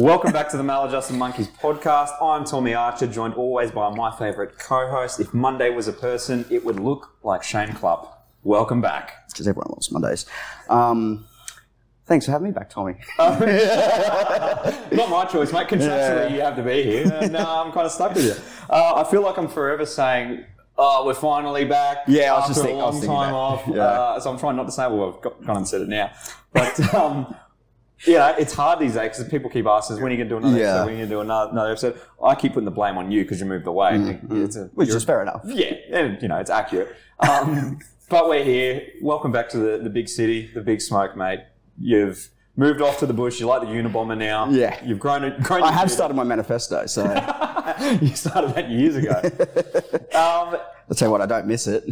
Welcome back to the Maladjusted Monkeys podcast. I'm Tommy Archer, joined always by my favourite co-host. If Monday was a person, it would look like Shane Clubb. Welcome back. It's because everyone loves Mondays. Um, thanks for having me back, Tommy. Not my choice, mate. Contractually, you have to be here. And uh, I'm kind of stuck with you. Uh, I feel like I'm forever saying, "Oh, we're finally back." Yeah, I was after just a think- I long was thinking time that. off. Yeah. Uh, so I'm trying not to say, "Well, I've got, gone and said it now," but. Um, yeah, it's hard these days because people keep asking us when are you going to do another Yeah. episode, when are you going to do another, another episode. I keep putting the blame on you because you moved away. It's a, Which is fair enough. yeah, and you know it's accurate. Um, but we're here. Welcome back to the, the big city, the big smoke, mate. You've moved off to the bush. You like the Unabomber now. Yeah. you've grown. grown I have beard. started my manifesto, so you started that years ago. um, tell you what, I don't miss it.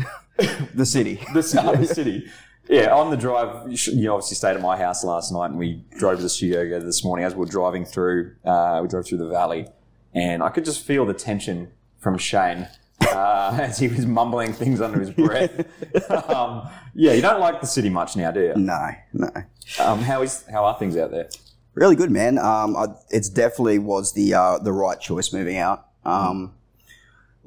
the city. the, city- the city. Yeah, on the drive, you obviously stayed at my house last night, and we drove to the studio together this morning. As we were driving through, uh, we drove through the valley, and I could just feel the tension from Shane uh, as he was mumbling things under his breath. um, yeah, you don't like the city much now, do you? No, no. Um, how is how are things out there? Really good, man. Um, I, it's definitely was the uh, the right choice moving out. Um,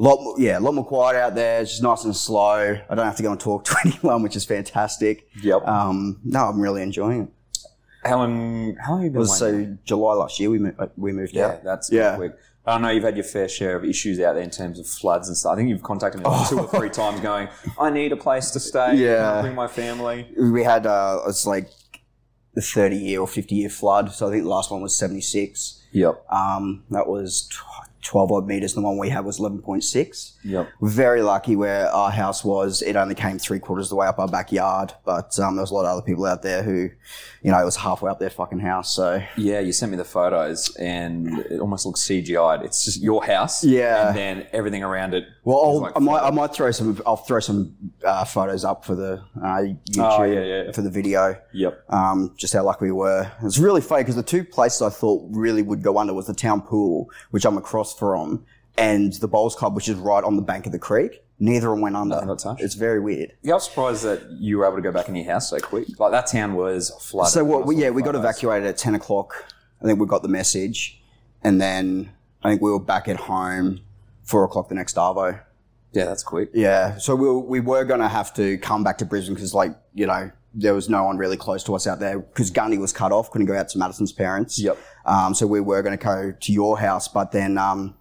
lot, more- yeah, a lot more quiet out there. It's just nice and slow. I don't have to go and talk to anyone, which is fantastic. Yep. Um, no, I'm really enjoying it. how long? How long have you been? now? so July last year we mo- uh, we moved Yeah, out. that's Yeah. quick. I know you've had your fair share of issues out there in terms of floods and stuff. I think you've contacted me like two or three times, going, "I need a place to stay. Yeah. bring my family." we had uh, it's like the 30 year or 50 year flood. So I think the last one was 76. Yep. Um, that was 12 odd meters. The one we had was 11.6. Yep. Very lucky where our house was. It only came three quarters of the way up our backyard, but um, there was a lot of other people out there who, you know, it was halfway up their fucking house. So Yeah, you sent me the photos, and it almost looks CGI'd. It's just your house, Yeah. and then everything around it. Well, I'll, like I might, I might throw some. I'll throw some uh, photos up for the uh, YouTube Oh, yeah, yeah. for the video. Yep. Um, just how lucky we were. It's really funny because the two places I thought really would go under was the town pool, which I'm across from, and the bowls club, which is right on the bank of the creek. Neither of them went under. Nothing got touched? It's very weird. Yeah, I was surprised that you were able to go back in your house so quick. Like that town was flooded. So what? We, yeah, we got evacuated at ten o'clock. I think we got the message, and then I think we were back at home four o'clock the next Arvo. Yeah, that's quick. Yeah, so we were, we were going to have to come back to Brisbane because, like, you know, there was no one really close to us out there because Gundy was cut off, couldn't go out to Madison's parents. Yep. Um, so we were going to go to your house, but then um,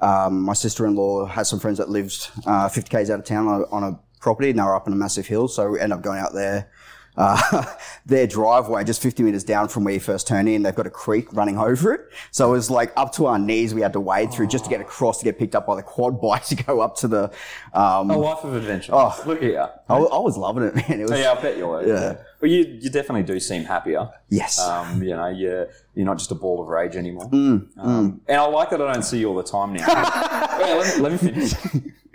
um, my sister-in-law has some friends that lived uh, 50 k's out of town on a, on a property, and they were up in a massive hill. So we ended up going out there. Uh, their driveway, just 50 meters down from where you first turn in, they've got a creek running over it. So it was like up to our knees. We had to wade through just to get across to get picked up by the quad bike to go up to the. Um, A life of adventure. Oh. look at you. I, I was loving it, man. It was, Yeah, I bet you were. Yeah. Well, you you definitely do seem happier. Yes. Um, you know, you're you're not just a ball of rage anymore. Mm, um, And I like that I don't see you all the time now. let, me, let me finish.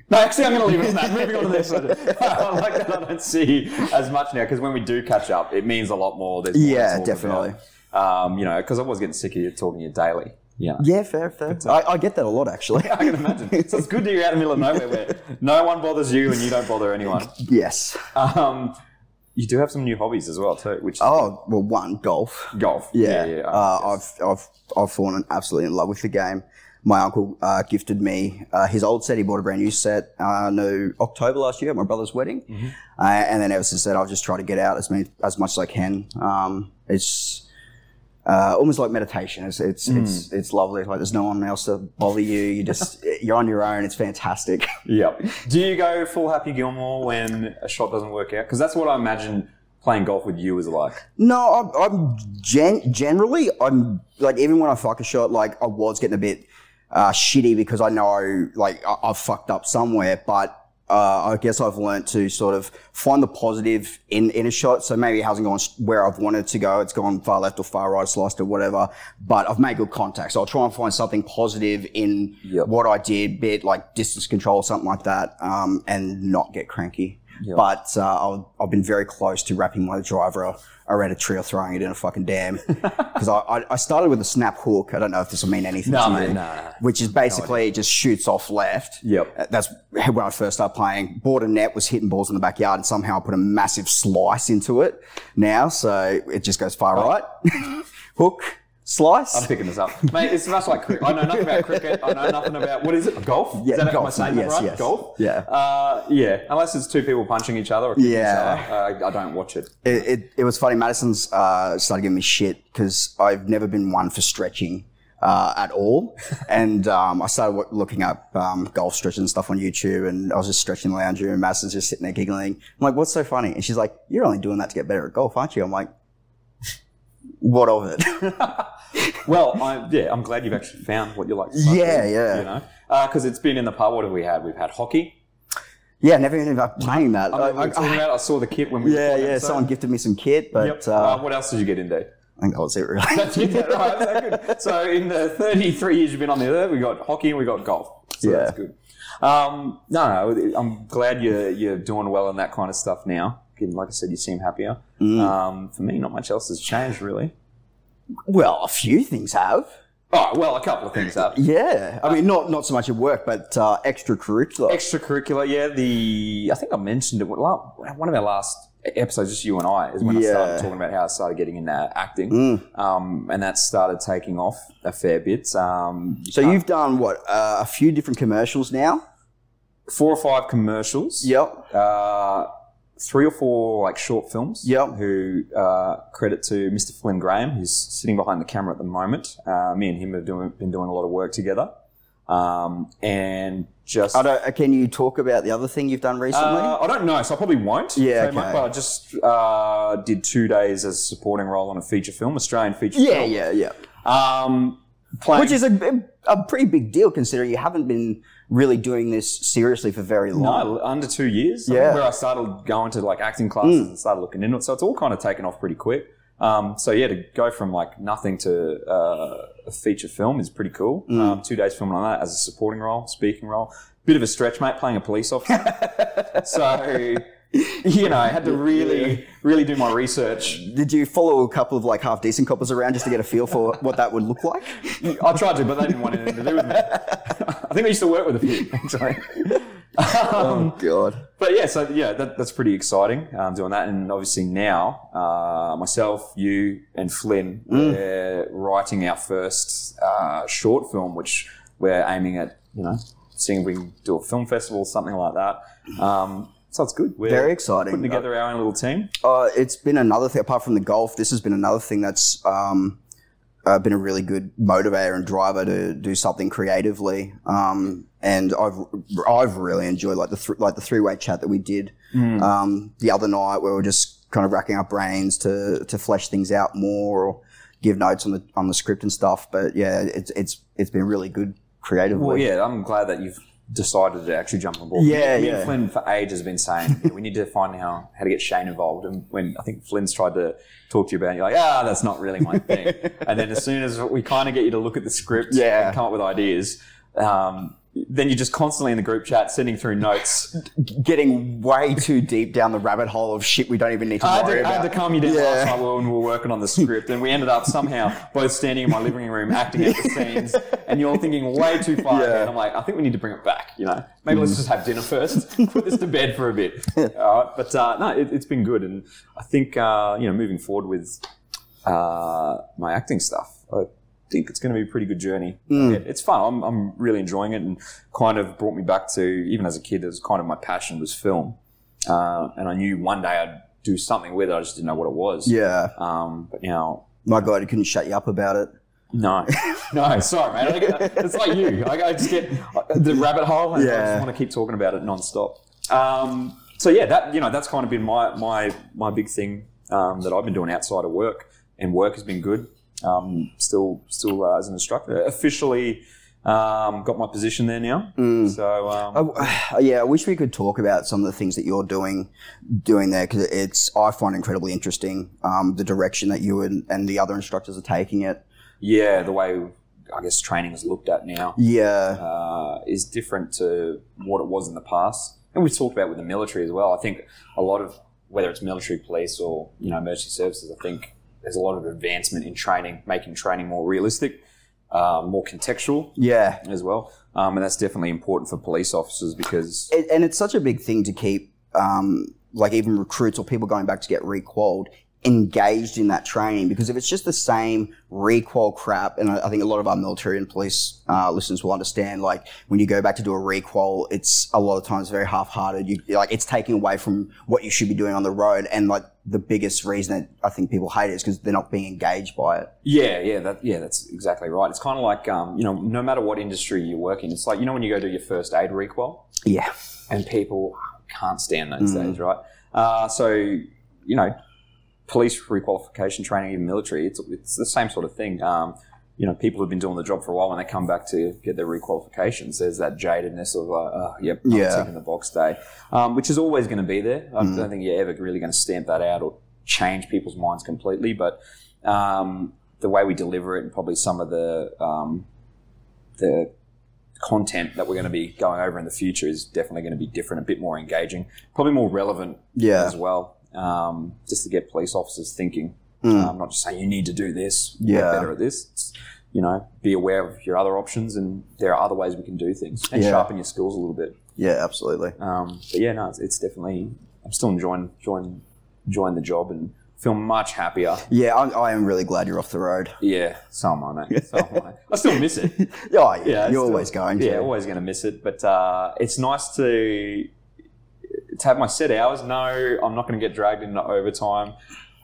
No, actually, I'm going to leave it on that. Moving on to this. I like that I don't see as much now because when we do catch up, it means a lot more. There's more Yeah, definitely. Um, you know, because I was getting sick of you talking to you daily. Yeah. yeah, fair, fair. I, I get that a lot, actually. I can imagine. So it's good that you're out in the middle of nowhere where no one bothers you and you don't bother anyone. yes. Um, you do have some new hobbies as well too, which Oh, well, one, golf. golf. Yeah, yeah. uh, yes. I've I've I've fallen absolutely in love with the game. My uncle uh, gifted me uh, his old set. He bought a brand new set. Uh, no, October last year at my brother's wedding, Mm-hmm. uh, and then ever since then, I've just tried to get out as many as much as I can. Um, it's uh, almost like meditation. It's it's, Mm. it's it's lovely. Like there's no one else to bother you. You just you're on your own. It's fantastic. Yep. Do you go full Happy Gilmore when a shot doesn't work out? Because that's what I imagine playing golf with you is like. No, I'm, I'm gen- generally I'm like even when I fuck a shot, like I was getting a bit uh, shitty because I know like I, I've fucked up somewhere, but. Uh, I guess I've learned to sort of find the positive in, in a shot. So maybe it hasn't gone where I've wanted it to go. It's gone far left or far right, sliced or whatever. But I've made good contact. So I'll try and find something positive in Yep. what I did, bit like distance control or something like that, um, and not get cranky. Yep. But uh, I've, I've been very close to wrapping my driver around a tree or throwing it in a fucking dam. Because I, I, I started with a snap hook. I don't know if this will mean anything No, to you. no, no. Which is basically it just shoots off left. Yep. Uh, That's when I first started playing. Bought a net, was hitting balls in the backyard, and somehow I put a massive slice into it now. So it just goes far right. hook, Slice. I'm picking this up, mate. It's much like cricket. I know nothing about cricket. I know nothing about what is it? Golf? Yeah, is that golf, saying yes, right? yes. Golf. Yeah. Uh, yeah. Unless it's two people punching each other or kicking Yeah. each other, uh, I don't watch it. it, it, it was funny. Madison's uh, started giving me shit because I've never been one for stretching uh, at all. and um, I started w- looking up um, golf stretching and stuff on YouTube, and I was just stretching in the lounge room, and Madison's just sitting there giggling. I'm like, "What's so funny?" And she's like, "You're only doing that to get better at golf, aren't you?" I'm like, "What of it?" Well, I, yeah, I'm glad you've actually found what you like. to Yeah, do, yeah. You know, because it's been in the pub. What have we had? We've had hockey. yeah, never even up playing that. I, I- I- about. I saw the kit when we. yeah, yeah. episode. Someone gifted me some kit, but Yep. uh, Uh, what else did you get into? I think that was it, really. That's it, right? So, in the 33 years you've been on the earth, we got hockey and we got golf. So Yeah. that's good. Um, no, no, I'm glad you're you're doing well in that kind of stuff now. Like I said, you seem happier. Mm. Um, for me, not much else has changed really. Well, a few things have. Oh well, a couple of things have. Yeah, I mean, not not so much at work, but uh, extracurricular. Extracurricular, yeah. The I think I mentioned it. One of our last episodes, just you and I, is when I started talking about how I started getting into acting, um, and that started taking off a fair bit. Um, so you've done what uh, a few different commercials now. four or five commercials. Yep. Uh, three or four like short films. Yep. Who uh, credit to Mr. Flynn Graham, who's sitting behind the camera at the moment. Uh, me and him have doing, been doing a lot of work together. Um, and just I don't, can you talk about the other thing you've done recently? uh, I don't know, so I probably won't. Yeah, say much, but I just uh, did two days as a supporting role on a feature film, Australian feature yeah, film. yeah, yeah. Um, Which is a, a pretty big deal considering you haven't been really doing this seriously for very long. no, under two years. I Yeah. think where I started going to like acting classes and started looking into it. So it's all kind of taken off pretty quick. Um, so yeah, to go from like nothing to uh, a feature film is pretty cool. Um, two days filming on that as a supporting role, speaking role. Bit of a stretch, mate, playing a police officer. so you know, I had to really, really do my research. Did you follow a couple of like half decent coppers around just to get a feel for what that would look like? I tried to, but they didn't want anything to do with me. I think I used to work with a few, actually. Um, God. But yeah, so yeah, that, that's pretty exciting um, doing that. And obviously now, uh, myself, you, and Flynn, we're writing our first uh, short film, which we're aiming at, you know, seeing if we can do a film festival, or something like that. Um, so it's good. We're Very exciting. Putting together our own little team. Uh, it's been another thing, apart from the golf, this has been another thing that's um, uh, been a really good motivator and driver to do something creatively. Um, and I've I've really enjoyed like the th- like the three way chat that we did um, the other night, where we are just kind of racking our brains to to flesh things out more or give notes on the on the script and stuff. But yeah, it's it's it's been really good creatively. Well, yeah, I'm glad that you've decided to actually jump on board. Yeah, me, yeah. and Flynn for ages have been saying "Yeah, we need to find how how to get Shane involved. And when I think Flynn's tried to talk to you about, it, you're like, ah, that's not really my thing. and then as soon as we kind of get you to look at the script Yeah. and come up with ideas, um, then you're just constantly in the group chat sending through notes. Getting way too deep down the rabbit hole of shit we don't even need to I worry to, I had about. to calm you down Yeah. last night when we were working on the script, and we ended up somehow both standing in my living room acting out the scenes, and you're thinking way too far Yeah. ahead. I'm like, I think we need to bring it back. You know, maybe let's just have dinner first, put this to bed for a bit. All right, but uh, no, it, it's been good, and I think uh, you know, moving forward with uh, my acting stuff, I think it's going to be a pretty good journey. Yeah, it's fun. I'm, I'm really enjoying it, and kind of brought me back to even as a kid, it was kind of my passion was film, uh, and I knew one day I'd do something with it. I just didn't know what it was. Yeah. Um, but now, My God, he couldn't shut you up about it. no, no, sorry, man. I get, it's like you. I, I just get the rabbit hole, and I just want to keep talking about it nonstop. Um, so yeah, that you know, that's kind of been my my my big thing um, that I've been doing outside of work, and work has been good. Um, still, still uh, as an instructor, officially um, got my position there now. So um, Uh, yeah, I wish we could talk about some of the things that you're doing, doing there because it's I find incredibly interesting um, the direction that you and, and the other instructors are taking it. yeah, the way I guess training is looked at now. Yeah, uh, is different to what it was in the past. And we've talked about with the military as well. I think a lot of whether it's military, police, or you know emergency services, I think there's a lot of advancement in training, making training more realistic, uh, more contextual yeah, as well. Um, and that's definitely important for police officers because it, and it's such a big thing to keep, um, like even recruits or people going back to get requalled engaged in that training because if it's just the same requal crap, and I think a lot of our military and police uh, listeners will understand, like when you go back to do a requal, it's a lot of times very half-hearted. You like it's taking away from what you should be doing on the road, and like the biggest reason that I think people hate it is because they're not being engaged by it. Yeah, yeah, that, yeah, that's exactly right. It's kind of like, um, you know, no matter what industry you work in, it's like, you know, when you go do your first aid requal Yeah, and people can't stand those days, right? Uh, so, you know, police requalification training, even military, it's, it's the same sort of thing. Um, you know, people who've been doing the job for a while when they come back to get their requalifications, there's that jadedness of, like, oh, yep, I'm Yeah. ticking the box day, um, which is always going to be there. I don't think you're ever really going to stamp that out or change people's minds completely, but um, the way we deliver it and probably some of the um, the content that we're going to be going over in the future is definitely going to be different, a bit more engaging, probably more relevant Yeah. as well, um, just to get police officers thinking. Um, not just saying you need to do this, get Yeah. better at this. It's, you know, be aware of your other options, and there are other ways we can do things, and Yeah. sharpen your skills a little bit. yeah, absolutely. Um, but yeah, no, it's, it's definitely. I'm still enjoying enjoying enjoying the job and feel much happier. Yeah, I, I am really glad you're off the road. Yeah, so am I, mate. So am I. I still miss it. Oh, yeah, Yeah, you're still- always going to. Yeah, always going to miss it. But uh, it's nice to to have my set hours. No, I'm not going to get dragged into overtime.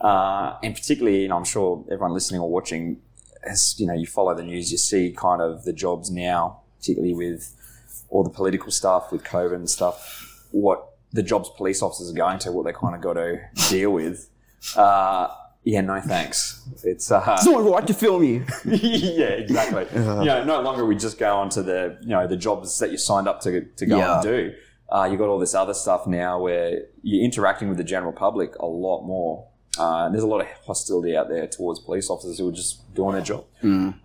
Uh, and particularly, you know, I'm sure everyone listening or watching, as you know, you follow the news, you see kind of the jobs now, particularly with all the political stuff with COVID and stuff. What the jobs police officers are going to, what they kind of got to deal with. Uh, yeah, no thanks. It's uh, It's not right to film you. yeah, exactly. You know, no longer we just go on to the you know the jobs that you signed up to to go Yeah. and do. Uh, you've got all this other stuff now where you're interacting with the general public a lot more. Uh, and there's a lot of hostility out there towards police officers who are just doing their job.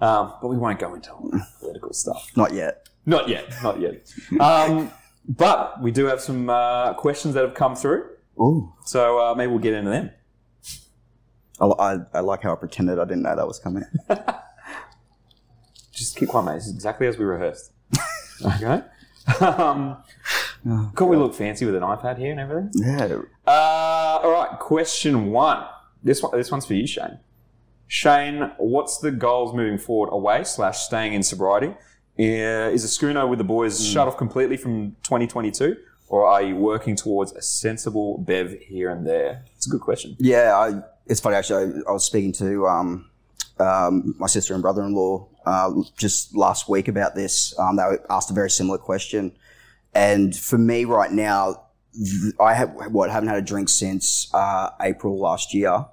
Um, but we won't go into all political stuff. Not yet. Not yet, not yet. Um, but we do have some uh, questions that have come through. Ooh. So uh, maybe we'll get into them. I, I, I like how I pretended I didn't know that was coming. just keep quiet, mate. It's exactly as we rehearsed. okay. Um, cool. We look fancy with an iPad here and everything. yeah. Uh, all right. Question one. This one. This one's for you, Shane. Shane, what's the goals moving forward? Away slash staying in sobriety. Uh, is a schooner with the boys shut off completely from 2022, or are you working towards a sensible bev here and there? It's a good question. Yeah, I, it's funny actually. I, I was speaking to um, um, my sister and brother-in-law uh, just last week about this. Um, they asked a very similar question, and for me right now, I have what haven't had a drink since uh, April last year,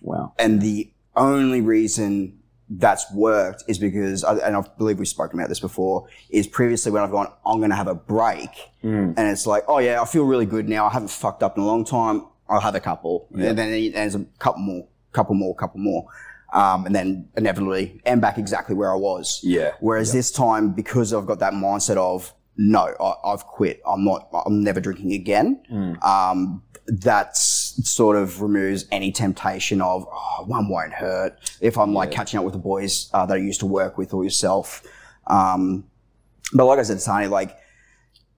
Wow. and the only reason that's worked is because, and I believe we've spoken about this before, is previously when I've gone, I'm going to have a break, and it's like, oh yeah, I feel really good now. I haven't fucked up in a long time. I'll have a couple, and then there's a couple more, couple more, couple more, um, and then inevitably am back exactly where I was. Yeah. Whereas this time, because I've got that mindset of no, I, I've quit. I'm not. I'm never drinking again. Um, that sort of removes any temptation of oh, one won't hurt if I'm like catching up with the boys uh, that I used to work with or yourself. Um, but like I said, Tony, like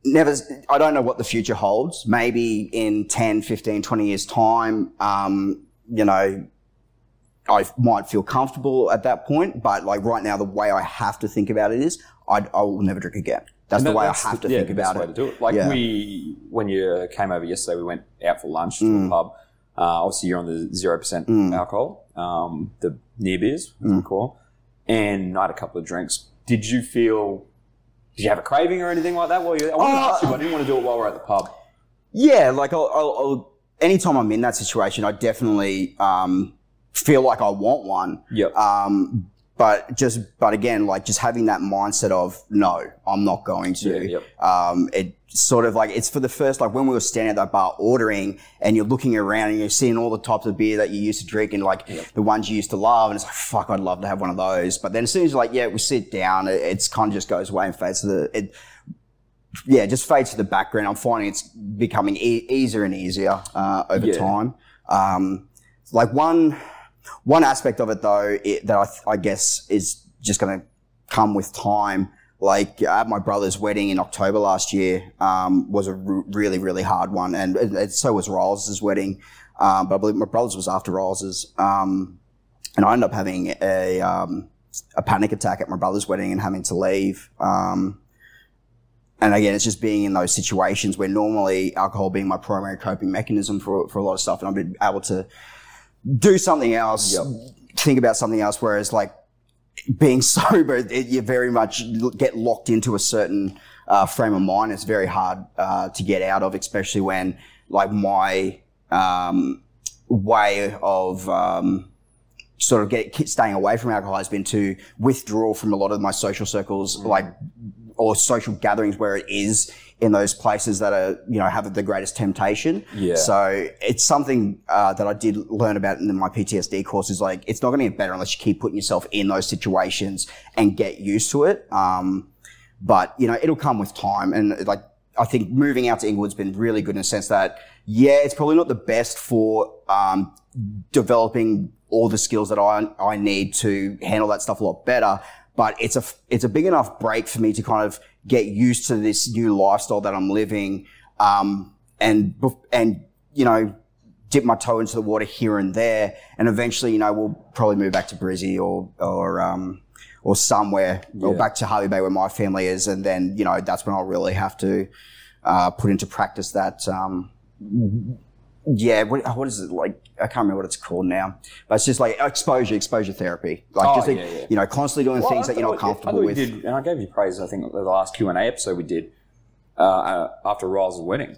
never, I don't know what the future holds. Maybe in 10, 15, 20 years time, um, you know, I might feel comfortable at that point, but like right now, the way I have to think about it is I, I will never drink again. That's And the that- way I have the- to yeah, think about it. to do it. Like Yeah. we, when you came over yesterday, we went out for lunch to Mm. a pub. Uh, obviously, you're on the zero percent alcohol, um, the near beers, as we Mm. call, and I had a couple of drinks. Did you feel? Did you have a craving or anything like that? While you, I wanted to Uh, ask you, I didn't want to do it while we're at the pub. Yeah, like I'll, I'll, I'll anytime I'm in that situation, I definitely um, feel like I want one. Yep. Um, but just, but again, like just having that mindset of no, I'm not going to. Yeah, yep. Um, it sort of like it's for the first like when we were standing at that bar ordering, and you're looking around and you're seeing all the types of beer that you used to drink and like the ones you used to love, and it's like fuck, I'd love to have one of those. But then as soon as you're like, yeah, we sit down, it, it's kind of just goes away and fades to the it. Yeah, just fades to the background. I'm finding it's becoming e- easier and easier uh, over Yeah. time. Um, like one one aspect of it though it, that I, th- I guess is just going to come with time like at my brother's wedding in October last year um, was a r- really really hard one, and, and so was Ryles's wedding. Um, but I believe my brother's was after Ryles's, um, and I ended up having a um, a panic attack at my brother's wedding and having to leave. Um, and again, it's just being in those situations where normally alcohol being my primary coping mechanism for, for a lot of stuff, and I've been able to do something else, Yep. think about something else. Whereas like being sober, it, you very much get locked into a certain uh, frame of mind. It's very hard uh, to get out of, especially when like my um, way of um, sort of get staying away from alcohol has been to withdraw from a lot of my social circles, like or social gatherings where it is in those places that are you know have the greatest temptation. Yeah. So it's something uh, that I did learn about in my PTSD course. Is like it's not going to get better unless you keep putting yourself in those situations and get used to it. Um, but you know it'll come with time, and like I think moving out to England's been really good in the sense that yeah, it's probably not the best for um, developing all the skills that I I need to handle that stuff a lot better. But it's a it's a big enough break for me to kind of get used to this new lifestyle that I'm living, um, and and you know dip my toe into the water here and there, and eventually you know we'll probably move back to Brizzy or or um, or somewhere or back to Hervey Bay where my family is, and then you know that's when I'll really have to uh, put into practice that. Um, yeah, what, what is it like? I can't remember what it's called now, but it's just like exposure, exposure therapy. Like Oh, just like, yeah, yeah. you know, constantly doing Well, things that you're not comfortable with. Did, and I gave you praise. I think the last Q and A episode we did uh, uh, after Riles' wedding.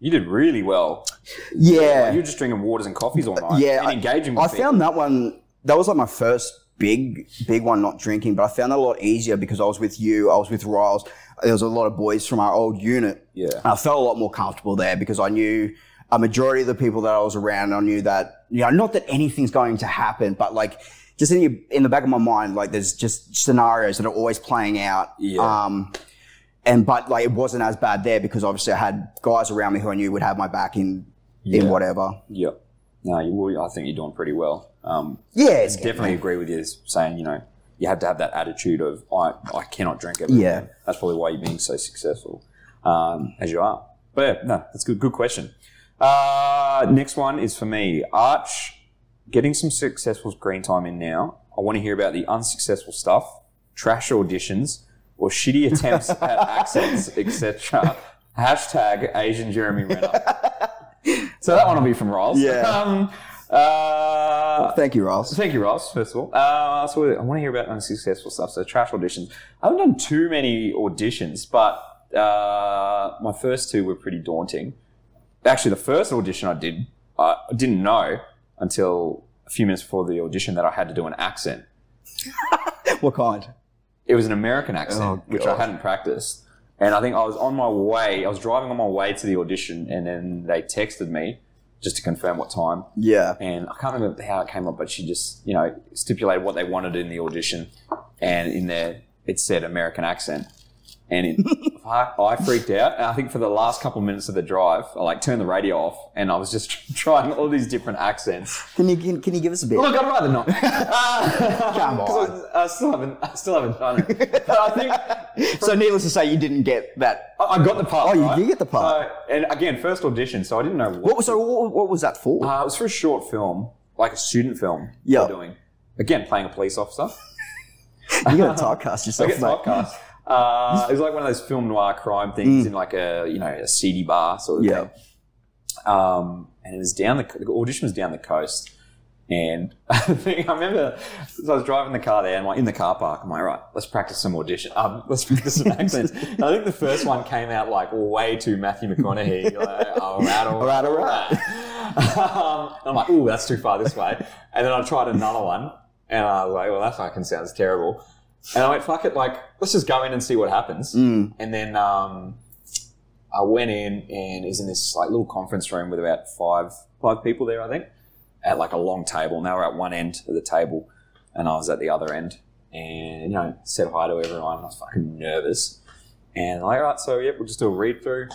You did really well. Mm. Yeah, You were just drinking waters and coffees all night. yeah. and I- engaging. With I people. found that one. That was like my first big, big one. Not drinking, but I found that a lot easier because I was with you. I was with Riles. There was a lot of boys from our old unit. Yeah. And I felt a lot more comfortable there because I knew a majority of the people that I was around. I knew that you know, not that anything's going to happen, but like just in your, in the back of my mind, like there's just scenarios that are always playing out. Yeah. Um, and but like it wasn't as bad there because obviously I had guys around me who I knew would have my back in in Yeah. whatever. Yep. No, you, well, I think you're doing pretty well. Um, Yeah, it's definitely agree with you saying, you know, you have to have that attitude of, I, I cannot drink ever. Yeah. That's probably why you're being so successful um, as you are. But yeah, no, that's good. Good question. Uh, next one is for me. Arch, getting some successful screen time in now. I want to hear about the unsuccessful stuff, trash auditions, or shitty attempts at accents, etc. Hashtag Asian Jeremy Renner. So that one will be from Ross. Yeah. Um, uh, Thank you, Ross. Thank you, Ross, first of all. Uh, so I want to hear about unsuccessful stuff. So trash auditions. I haven't done too many auditions, but uh, my first two were pretty daunting. Actually, the first audition I did, I didn't know until a few minutes before the audition that I had to do an accent. What kind? It was an American accent, Oh, which I hadn't practiced. And I think I was on my way, I was driving on my way to the audition, and then they texted me just to confirm what time. Yeah. and I can't remember how it came up, but she just, you know, stipulated what they wanted in the audition, and in there it said American accent, and it, I, I freaked out. And I think for the last couple of minutes of the drive, I like turned the radio off, and I was just trying all these different accents. Can you can, can you give us a bit? Look, I'd rather not. Come on. 'Cause I, I still haven't, I still haven't done it. But I think So needless to say, you didn't get that. I I got the part. Oh, you right? did get the part. So, and again, first audition, so I didn't know what. What was so? What, what was that for? Uh, it was for a short film, like a student film. Yeah. we're doing again playing a police officer. you got to typecast I yourself, get mate. typecast. Uh, it was like one of those film noir crime things in like a you know a seedy bar sort of Mm. Yeah. thing. Um, and it was down the the audition was down the coast, and I think I remember so I was driving the car there and like in the car park. I'm like, right, let's practice some audition. Um, let's practice some accents. I think the first one came out like way too Matthew McConaughey. Like, all right, all right, All right, um, I'm like, ooh, that's too far this way. And then I tried another one, and I was like, well, that fucking sounds terrible. And I went, fuck it, like, let's just go in and see what happens. Mm. And then um, I went in and is in this like little conference room with about five five people there, I think, at like a long table. And they were at one end of the table, and I was at the other end. And you know, said hi to everyone. I was fucking nervous. And like, all right, so yep, we'll just do a read through.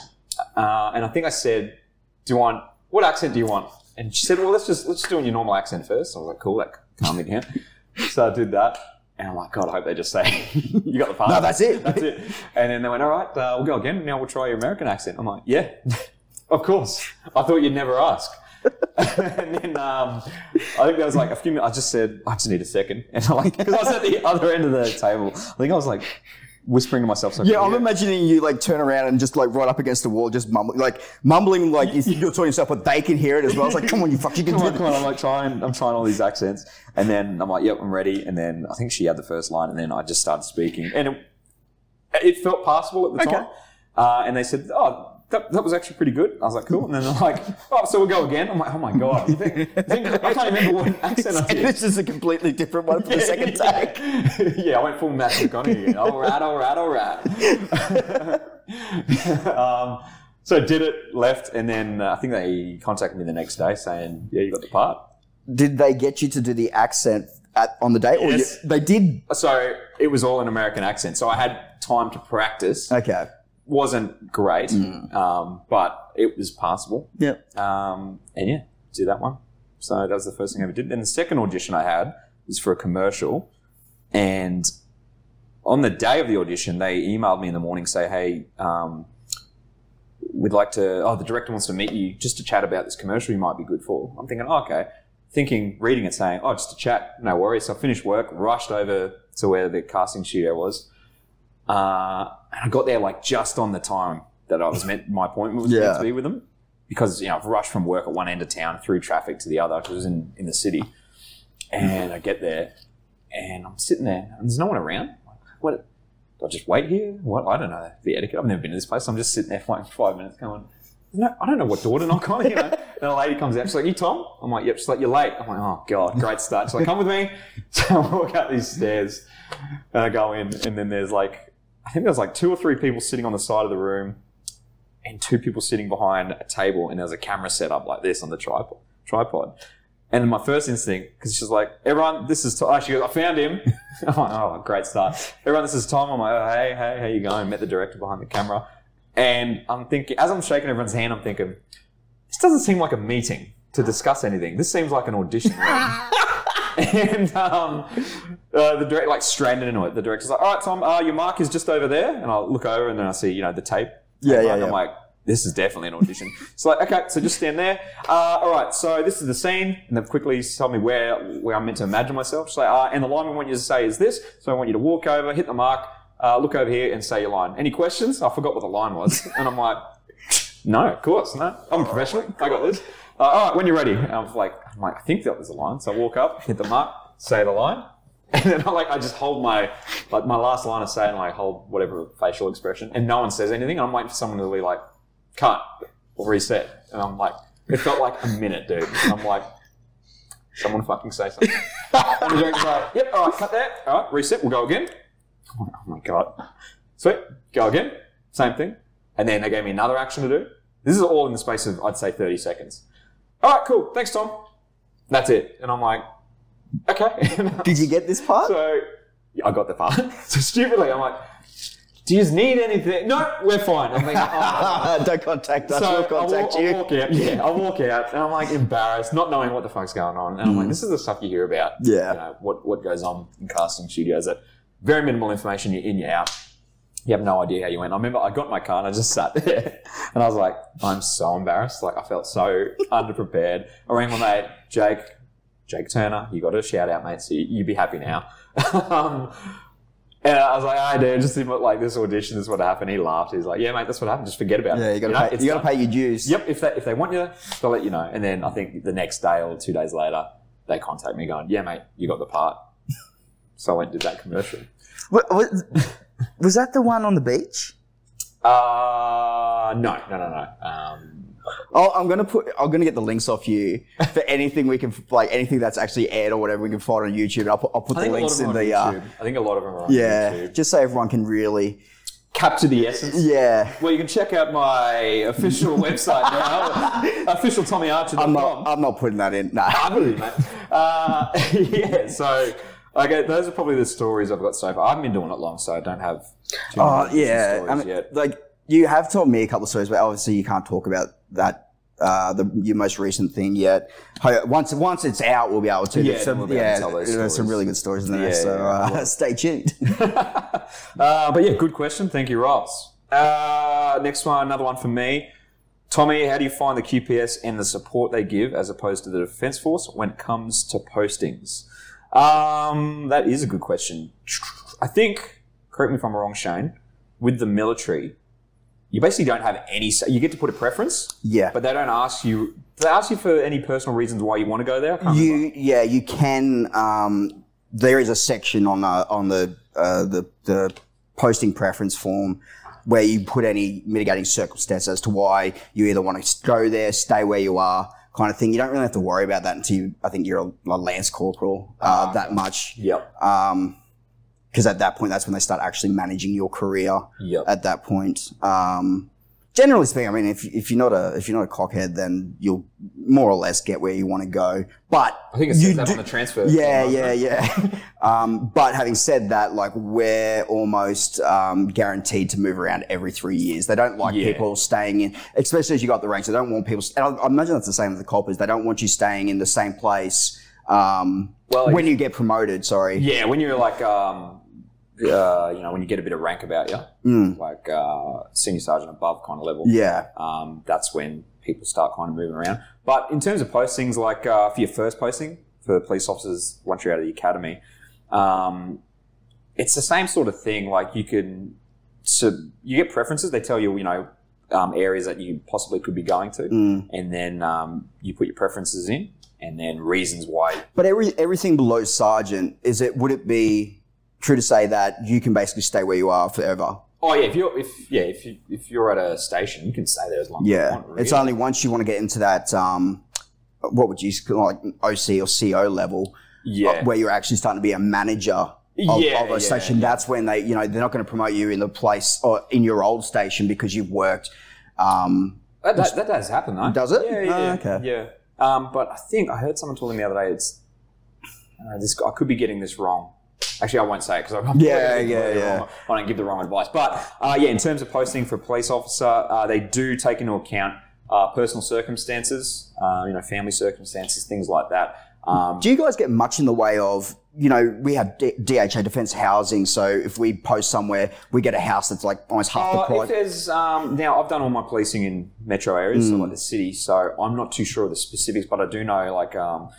Uh, and I think I said, "Do you want what accent do you want?" And she said, "Well, let's just let's just do it in your normal accent first. I was like, "Cool, that calmed me down." so I did that, And I'm like, God, I hope they just say you got the part. No, that's it. That's it. And then they went, all right, uh, we'll go again. Now we'll try your American accent. I'm like, yeah, of course. I thought you'd never ask. and then um, I think there was like a few minutes. I just said, I just need a second, and I'm like, because I was at the other end of the table. I think I was like whispering to myself. So Yeah, I'm imagining you like turn around and just like right up against the wall, just mumbling, like mumbling, like you're talking to yourself, but they can hear it as well. It's like, come on, you fuck, you can Come do on, come on. I'm like trying, I'm trying all these accents. And then I'm like, yep, I'm ready. And then I think she had the first line and then I just started speaking. And it, it felt passable at the Okay. time. Uh, and they said, oh, that, that was actually pretty good. I was like, cool. And then they're like, oh, so we'll go again. I'm like, oh my God. You think, you think, I can't remember what accent I did. this is a completely different one for the second take. yeah, I went full Matthew McConaughey again. All right, all right, all right. um, so did it, left, and then uh, I think they contacted me the next day saying, yeah, you got the part. Did they get you to do the accent at, on the day, or Yes. you, they did? So it was all an American accent. So I had time to practice. Okay. Wasn't great, um, but it was passable. Yep. Um, and yeah, do that one. So that was the first thing I ever did. Then the second audition I had was for a commercial. And on the day of the audition, they emailed me in the morning, say, hey, um, we'd like to, oh, the director wants to meet you just to chat about this commercial you might be good for. I'm thinking, oh, okay. Thinking, reading it, saying, oh, just a chat, no worries. So I finished work, rushed over to where the casting studio was. Uh, and I got there like just on the time that I was meant, my appointment was meant to be with them. Because, you know, I've rushed from work at one end of town through traffic to the other because it was in, in the city. And I get there and I'm sitting there and there's no one around. Like, What? Do I just wait here? What? I don't know the etiquette. I've never been to this place. I'm just sitting there for like five minutes going, no, I don't know what door to knock on, you know. and a lady comes out. She's like, you Tom? I'm like, yep. She's like, you're late. I'm like, oh, God, great start. She's like, come with me. So I walk up these stairs and I go in and then there's like, I think there was like two or three people sitting on the side of the room and two people sitting behind a table and there was a camera set up like this on the tripod. tripod. And my first instinct, because she's like, everyone, this is Tom. Oh, she goes, I found him. I'm like, oh, great start. Everyone, this is Tom. I'm like, oh, hey, hey, how you going? Met the director behind the camera. And I'm thinking, as I'm shaking everyone's hand, I'm thinking, this doesn't seem like a meeting to discuss anything. This seems like an audition. and um, uh, the director, like, stranded into it. The director's like, all right, Tom, uh, your mark is just over there. And I look over and then I see, you know, the tape. Yeah, yeah, yeah. I'm like, this is definitely an audition. it's like, okay, so just stand there. Uh, all right, so this is the scene. And they've quickly told me where, where I'm meant to imagine myself. She's like, uh, and the line we want you to say is this. So I want you to walk over, hit the mark, uh, look over here and say your line. Any questions? I forgot what the line was. And I'm like, no, of course, no. I'm a professional. I got this. Uh, all right, when you're ready. And I was like, I'm like, I think that was the line. So I walk up, hit the mark, say the line. And then I like I just hold my like my last line of saying like hold whatever facial expression and no one says anything. And I'm waiting for someone to be like, cut or reset. And I'm like, it felt like a minute, dude. And I'm like, someone fucking say something. and the director's like, yep, all right, cut that. All right, reset, we'll go again. Like, oh my god. Sweet, go again. Same thing. And then they gave me another action to do. This is all in the space of, I'd say, 30 seconds. All right, cool. Thanks, Tom. That's it. And I'm like, okay. Did you get this part? So yeah, I got the part. so stupidly, I'm like, do you need anything? No, we're fine. I'm like, oh. Don't contact us. So we'll I walk, contact I walk out. Yeah, I walk out, and I'm like embarrassed, not knowing what the fuck's going on. And I'm like, mm. this is the stuff you hear about. Yeah. You know, what what goes on in casting studios. That very minimal information. You're in, you're out. You have no idea how you went. I remember I got in my car and I just sat there, and I was like, I'm so embarrassed. Like I felt so underprepared. I rang my mate Jake. Jake Turner, you got a shout out, mate. So you, you be happy now. um, and I was like, "I dude, just seemed like this audition is what happened." He laughed. He's like, "Yeah, mate, that's what happened. Just forget about it." Yeah, you got to know, pay. You got to done. pay your dues. Yep. If they if they want you, they'll let you know. And then I think the next day or two days later, they contact me going, "Yeah, mate, you got the part." so I went and did that commercial. Wa- Was, was that the one on the beach? Uh no, no, no, no. Um, Oh, I'm gonna put. I'm gonna get the links off you for anything we can, like anything that's actually aired or whatever we can find on YouTube. And I'll put, I'll put the think a lot links in the. Uh, YouTube. I think a lot of them are on yeah, YouTube. just so everyone can really. Capture the essence. Yeah, Well, you can check out my official website now, official Tommy Archer. I'm not. I'm not putting that in. Nah. I believe, mate. Uh, yeah, so okay, those are probably the stories I've got so far. I haven't been doing it long, so I don't have. Too Oh many yeah, stories I mean, yet. like you have told me a couple of stories, but obviously you can't talk about that uh, the your most recent thing yet. Ho- Once once it's out, we'll be able to. Yeah, There's some, we'll be able to yeah, tell those there's some stories. really good stories in there. Yeah, so yeah, uh, stay tuned. Uh, but yeah, good question. Thank you, Ross. Uh, next one, another one for me. Tommy, how do you find the QPS and the support they give as opposed to the Defence Force when it comes to postings? Um, that is a good question. I think, correct me if I'm wrong, Shane, with the military, you basically don't have any. You get to put a preference, yeah. but they don't ask you. Do they ask you for any personal reasons why you want to go there? Can't remember. You yeah, you can. Um, there is a section on the on the uh, the the posting preference form where you put any mitigating circumstance as to why you either want to go there, stay where you are, kind of thing. You don't really have to worry about that until you, I think you're a, a lance corporal uh, that much. Yep. Because at that point, that's when they start actually managing your career. Yep. At that point, um, generally speaking, I mean, if, if you're not a if you're not a cockhead, then you'll more or less get where you want to go. But I think it you says that do- on the transfer. yeah, yeah, yeah. um, but having said that, like we're almost um, guaranteed to move around every three years. They don't like Yeah. people staying in, especially as you got the ranks. They don't want people. And I, I imagine that's the same with the coppers. They don't want you staying in the same place um, Well, when you get promoted. Sorry. Yeah, when you're like, um, uh, you know, when you get a bit of rank about you, like uh, senior sergeant above kind of level, Mm. Yeah. um, that's when people start kind of moving around. But in terms of postings, like uh, for your first posting for police officers once you're out of the academy, um, it's the same sort of thing. Like you can, so you get preferences. They tell you, you know, um, areas that you possibly could be going to, Mm. and then um, you put your preferences in, and then reasons why But every everything below sergeant is it? Would it be true to say that you can basically stay where you are forever? Oh yeah, if you're if yeah if you if you're at a station, you can stay there as long as you Yeah, want. Really. it's only once you want to get into that. Um, what would you call like OC or CO level? yeah. where you're actually starting to be a manager of, Yeah, of a yeah, station. That's when they, you know, they're not going to promote you in the place or in your old station because you've worked. Um, that, that, that does happen though. Does it? Yeah, Oh, yeah, okay. yeah. Um, but I think I heard someone talking the other day. It's uh, this. I could be getting this wrong. Actually, I won't say it because I'm Yeah, yeah, yeah. wrong. I don't give the wrong advice. But uh, yeah, in terms of posting for a police officer, uh, they do take into account uh, personal circumstances, uh, you know, family circumstances, things like that. Um, do you guys get much in the way of, you know, we have D- DHA defense housing. So if we post somewhere, we get a house that's like almost half the Uh, if price. there's um, now, I've done all my policing in metro areas, Mm. so like the city. So I'm not too sure of the specifics, but I do know like um,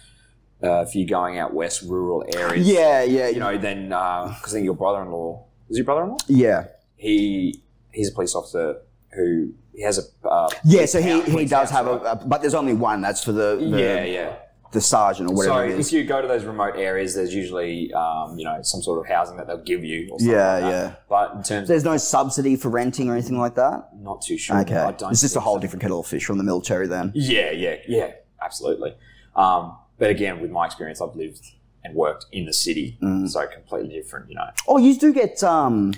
uh, if you're going out west, rural areas, Yeah, yeah, you know, then because I think your brother-in-law is your brother-in-law. yeah. He he's a police officer who he has a uh, Yeah, so he, he does have a, right? a, but there's only one. That's for the, the, yeah, yeah. the sergeant or So whatever it is. if you go to those remote areas, there's usually um, you know some sort of housing that they'll give you. Or something Yeah, like yeah. But in terms, There's no subsidy for renting or anything like that? not too sure. Okay. I don't It's just a whole so. different kettle of fish from the military then. Yeah, yeah, yeah, absolutely. Um, but again, with my experience, I've lived and worked in the city, Mm. so completely different. You know, Oh, you do get um,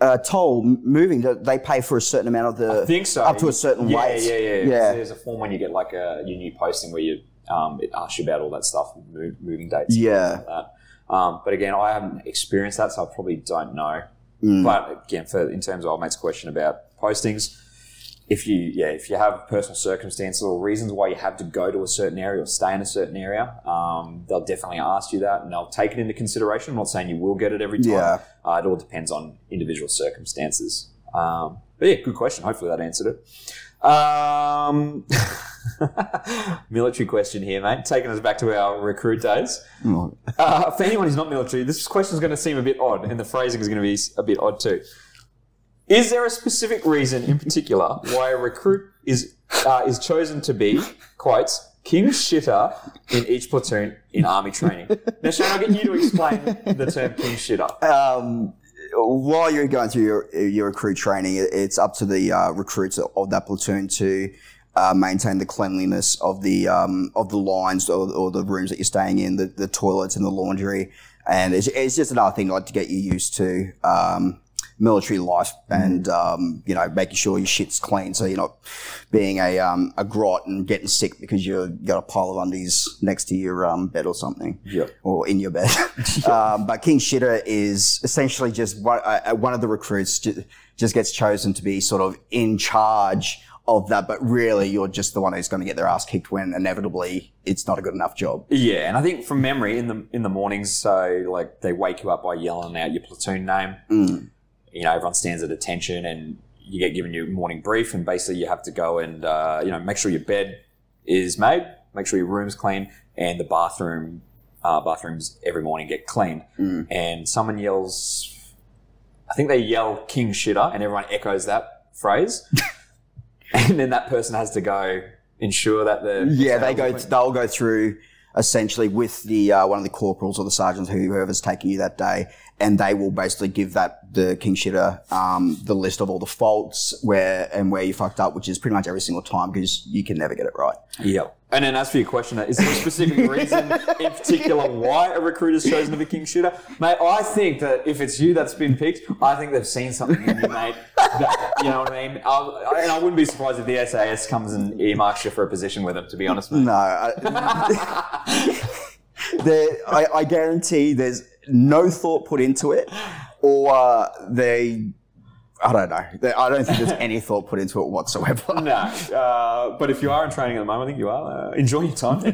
uh, toll moving. They pay for a certain amount of the. I think so. Up to a certain yeah, weight. Yeah, yeah, Yeah. There's a form when you get like a your new posting where you um, it asks you about all that stuff, move, moving dates. Yeah. things like that. Um, but again, I haven't experienced that, so I probably don't know. Mm. But again, for in terms of old mate's question about postings, if you yeah if you have personal circumstances or reasons why you have to go to a certain area or stay in a certain area, um, they'll definitely ask you that and they'll take it into consideration. I'm not saying you will get it every time. Yeah. Uh, it all depends on individual circumstances. Um, but yeah, good question. Hopefully that answered it. Um, military question here, mate. Taking us back to our recruit days. Oh. Uh, for anyone who's not military, this question is going to seem a bit odd, and the phrasing is going to be a bit odd too. Is there a specific reason in particular why a recruit is uh, is chosen to be quotes king shitter in each platoon in army training? Now, Shane, I'll get you to explain the term king shitter. Um, while you're going through your, your recruit training, it's up to the uh, recruits of that platoon to uh, maintain the cleanliness of the um, of the lines or, or the rooms that you're staying in, the, the toilets and the laundry. And it's, it's just another thing like to get you used to um, military life and um, you know making sure your shit's clean, so you're not being a um, a grot and getting sick because you've got a pile of undies next to your um, bed or something, Yep. or in your bed. um, but King Shitter is essentially just one, uh, one of the recruits ju- just gets chosen to be sort of in charge of that, but really you're just the one who's going to get their ass kicked when inevitably it's not a good enough job. Yeah, and I think from memory in the in the mornings, so like they wake you up by yelling out your platoon name. Mm. You know, everyone stands at attention, and you get given your morning brief, and basically you have to go and uh, you know make sure your bed is made, make sure your room's clean, and the bathroom uh, bathrooms every morning get cleaned. Mm. And someone yells, I think they yell "King Shitter," and everyone echoes that phrase, and then that person has to go ensure that the Yeah, they go. They'll go through essentially with the uh, one of the corporals or the sergeants, whoever's taking you that day, and they will basically give that the king shitter um, the list of all the faults where and where you fucked up, which is pretty much every single time because you can never get it right. Yeah. And then as for your question, is there a specific reason in particular why a recruiter's chosen to be king shooter? Mate, I think that if it's you that's been picked, I think they've seen something in you, mate. That, you know what I mean? I, and I wouldn't be surprised if the SAS comes and earmarks you for a position with them, to be honest, mate. No, I, there, I, I guarantee there's no thought put into it, or uh, they. I don't know. They- I don't think there's any thought put into it whatsoever. No, uh, but if you are in training at the moment, I think you are. Uh, enjoy your time.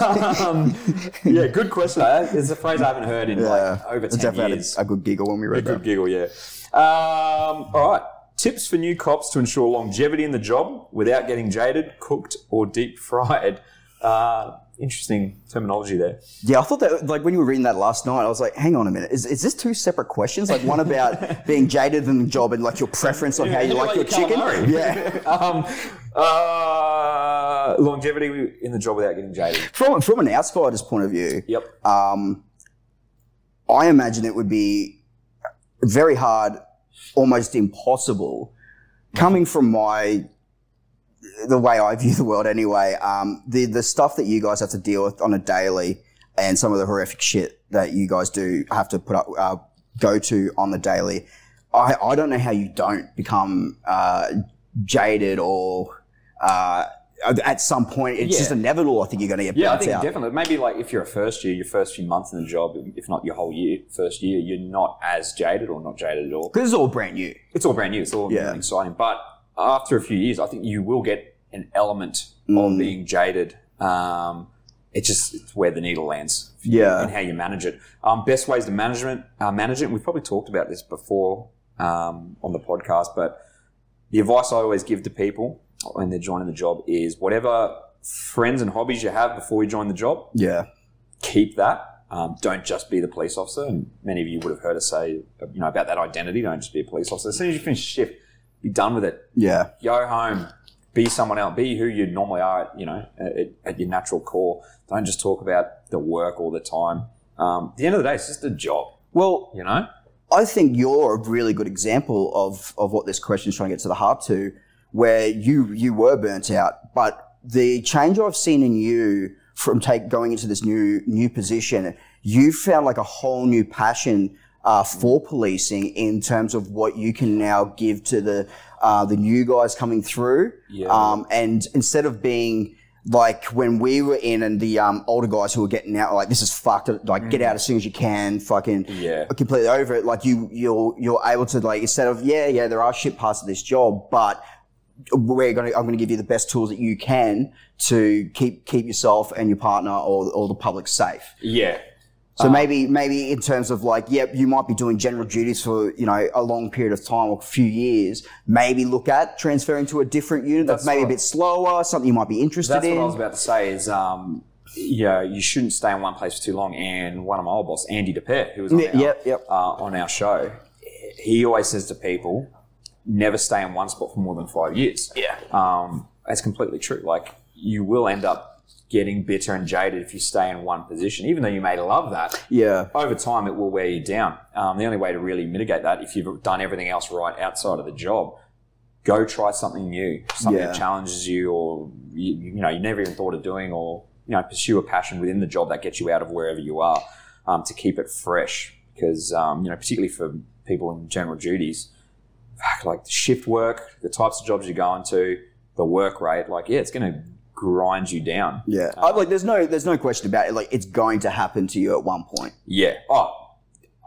um, yeah, good question. Uh, It's a phrase I haven't heard in like over 10 definitely years. had a, a good giggle when we read Good that. Good giggle, yeah. Um, all right. Tips for new cops to ensure longevity in the job without getting jaded, cooked, or deep fried. Uh, interesting terminology there. Yeah, I thought that like when you were reading that last night, I was like, hang on a minute, is, is this two separate questions? Like one about being jaded in the job and like your preference on how you Yeah, like, your like chicken? Yeah. Um, uh, longevity in the job without getting jaded. From from an outsider's point of view, Yep. um, I imagine it would be very hard, almost impossible, coming from my the way I view the world anyway. Um, the the stuff that you guys have to deal with on a daily, and some of the horrific shit that you guys do have to put up uh, go to on the daily. I, I don't know how you don't become uh, jaded or uh, at some point it's Yeah. just inevitable. I think you're going to get Yeah, I think out. definitely. Maybe like if you're a first year, your first few months in the job, if not your whole year, first year, you're not as jaded or not jaded at all. Because it's all brand new. it's all brand new. It's all Yeah. exciting. But after a few years, I think you will get an element Mm. of being jaded. Um, it's just it's where the needle lands. Yeah. And how you manage it. Um, best ways to management uh, manage it. and We've probably talked about this before um, on the podcast, but the advice I always give to people when they're joining the job is whatever friends and hobbies you have before you join the job, Yeah. keep that. Um, don't just be the police officer. And many of you would have heard us say, you know, about that identity. Don't just be a police officer. As soon as you finish shift, be done with it. Yeah. Go home. Be someone else. Be who you normally are. You know, at, at your natural core. Don't just talk about the work all the time. Um, at the end of the day, it's just a job. Well, You know. I think you're a really good example of, of what this question is trying to get to the heart to, where you you were burnt out, but the change I've seen in you from take going into this new new position, you found like a whole new passion uh, for policing in terms of what you can now give to the uh, the new guys coming through. Yeah. Um, and instead of being like when we were in and the um, older guys who were getting out, like this is fucked. Like get out as soon as you can. Fucking Yeah. completely over it. Like you, you're you're able to like instead of yeah, yeah, there are shit parts of this job, but we're gonna I'm gonna give you the best tools that you can to keep keep yourself and your partner or or the public safe. Yeah. So maybe maybe in terms of like, yep, you might be doing general duties for you know a long period of time or a few years. Maybe look at transferring to a different unit that's, That's maybe right. a bit slower, something you might be interested That's in. what I was about to say. Is um, you you shouldn't stay in one place for too long. And one of my old boss, Andy DePere, who was on, Yeah, our, yep, yep. Uh, on our show, he always says to people, never stay in one spot for more than five years. Yeah. Um, that's completely true. Like you will end up getting bitter and jaded if you stay in one position, even though you may love that. yeah, Over time, it will wear you down. Um, the only way to really mitigate that, if you've done everything else right outside of the job, go try something new, something Yeah. that challenges you, or you, you know you never even thought of doing, or you know pursue a passion within the job that gets you out of wherever you are um, to keep it fresh. Because um, you know, particularly for people in general duties, like shift work, the types of jobs you're going to, the work rate, like yeah, it's going to grind you down. Yeah, I, like there's no there's no question about it. Like it's going to happen to you at one point. Yeah. Oh,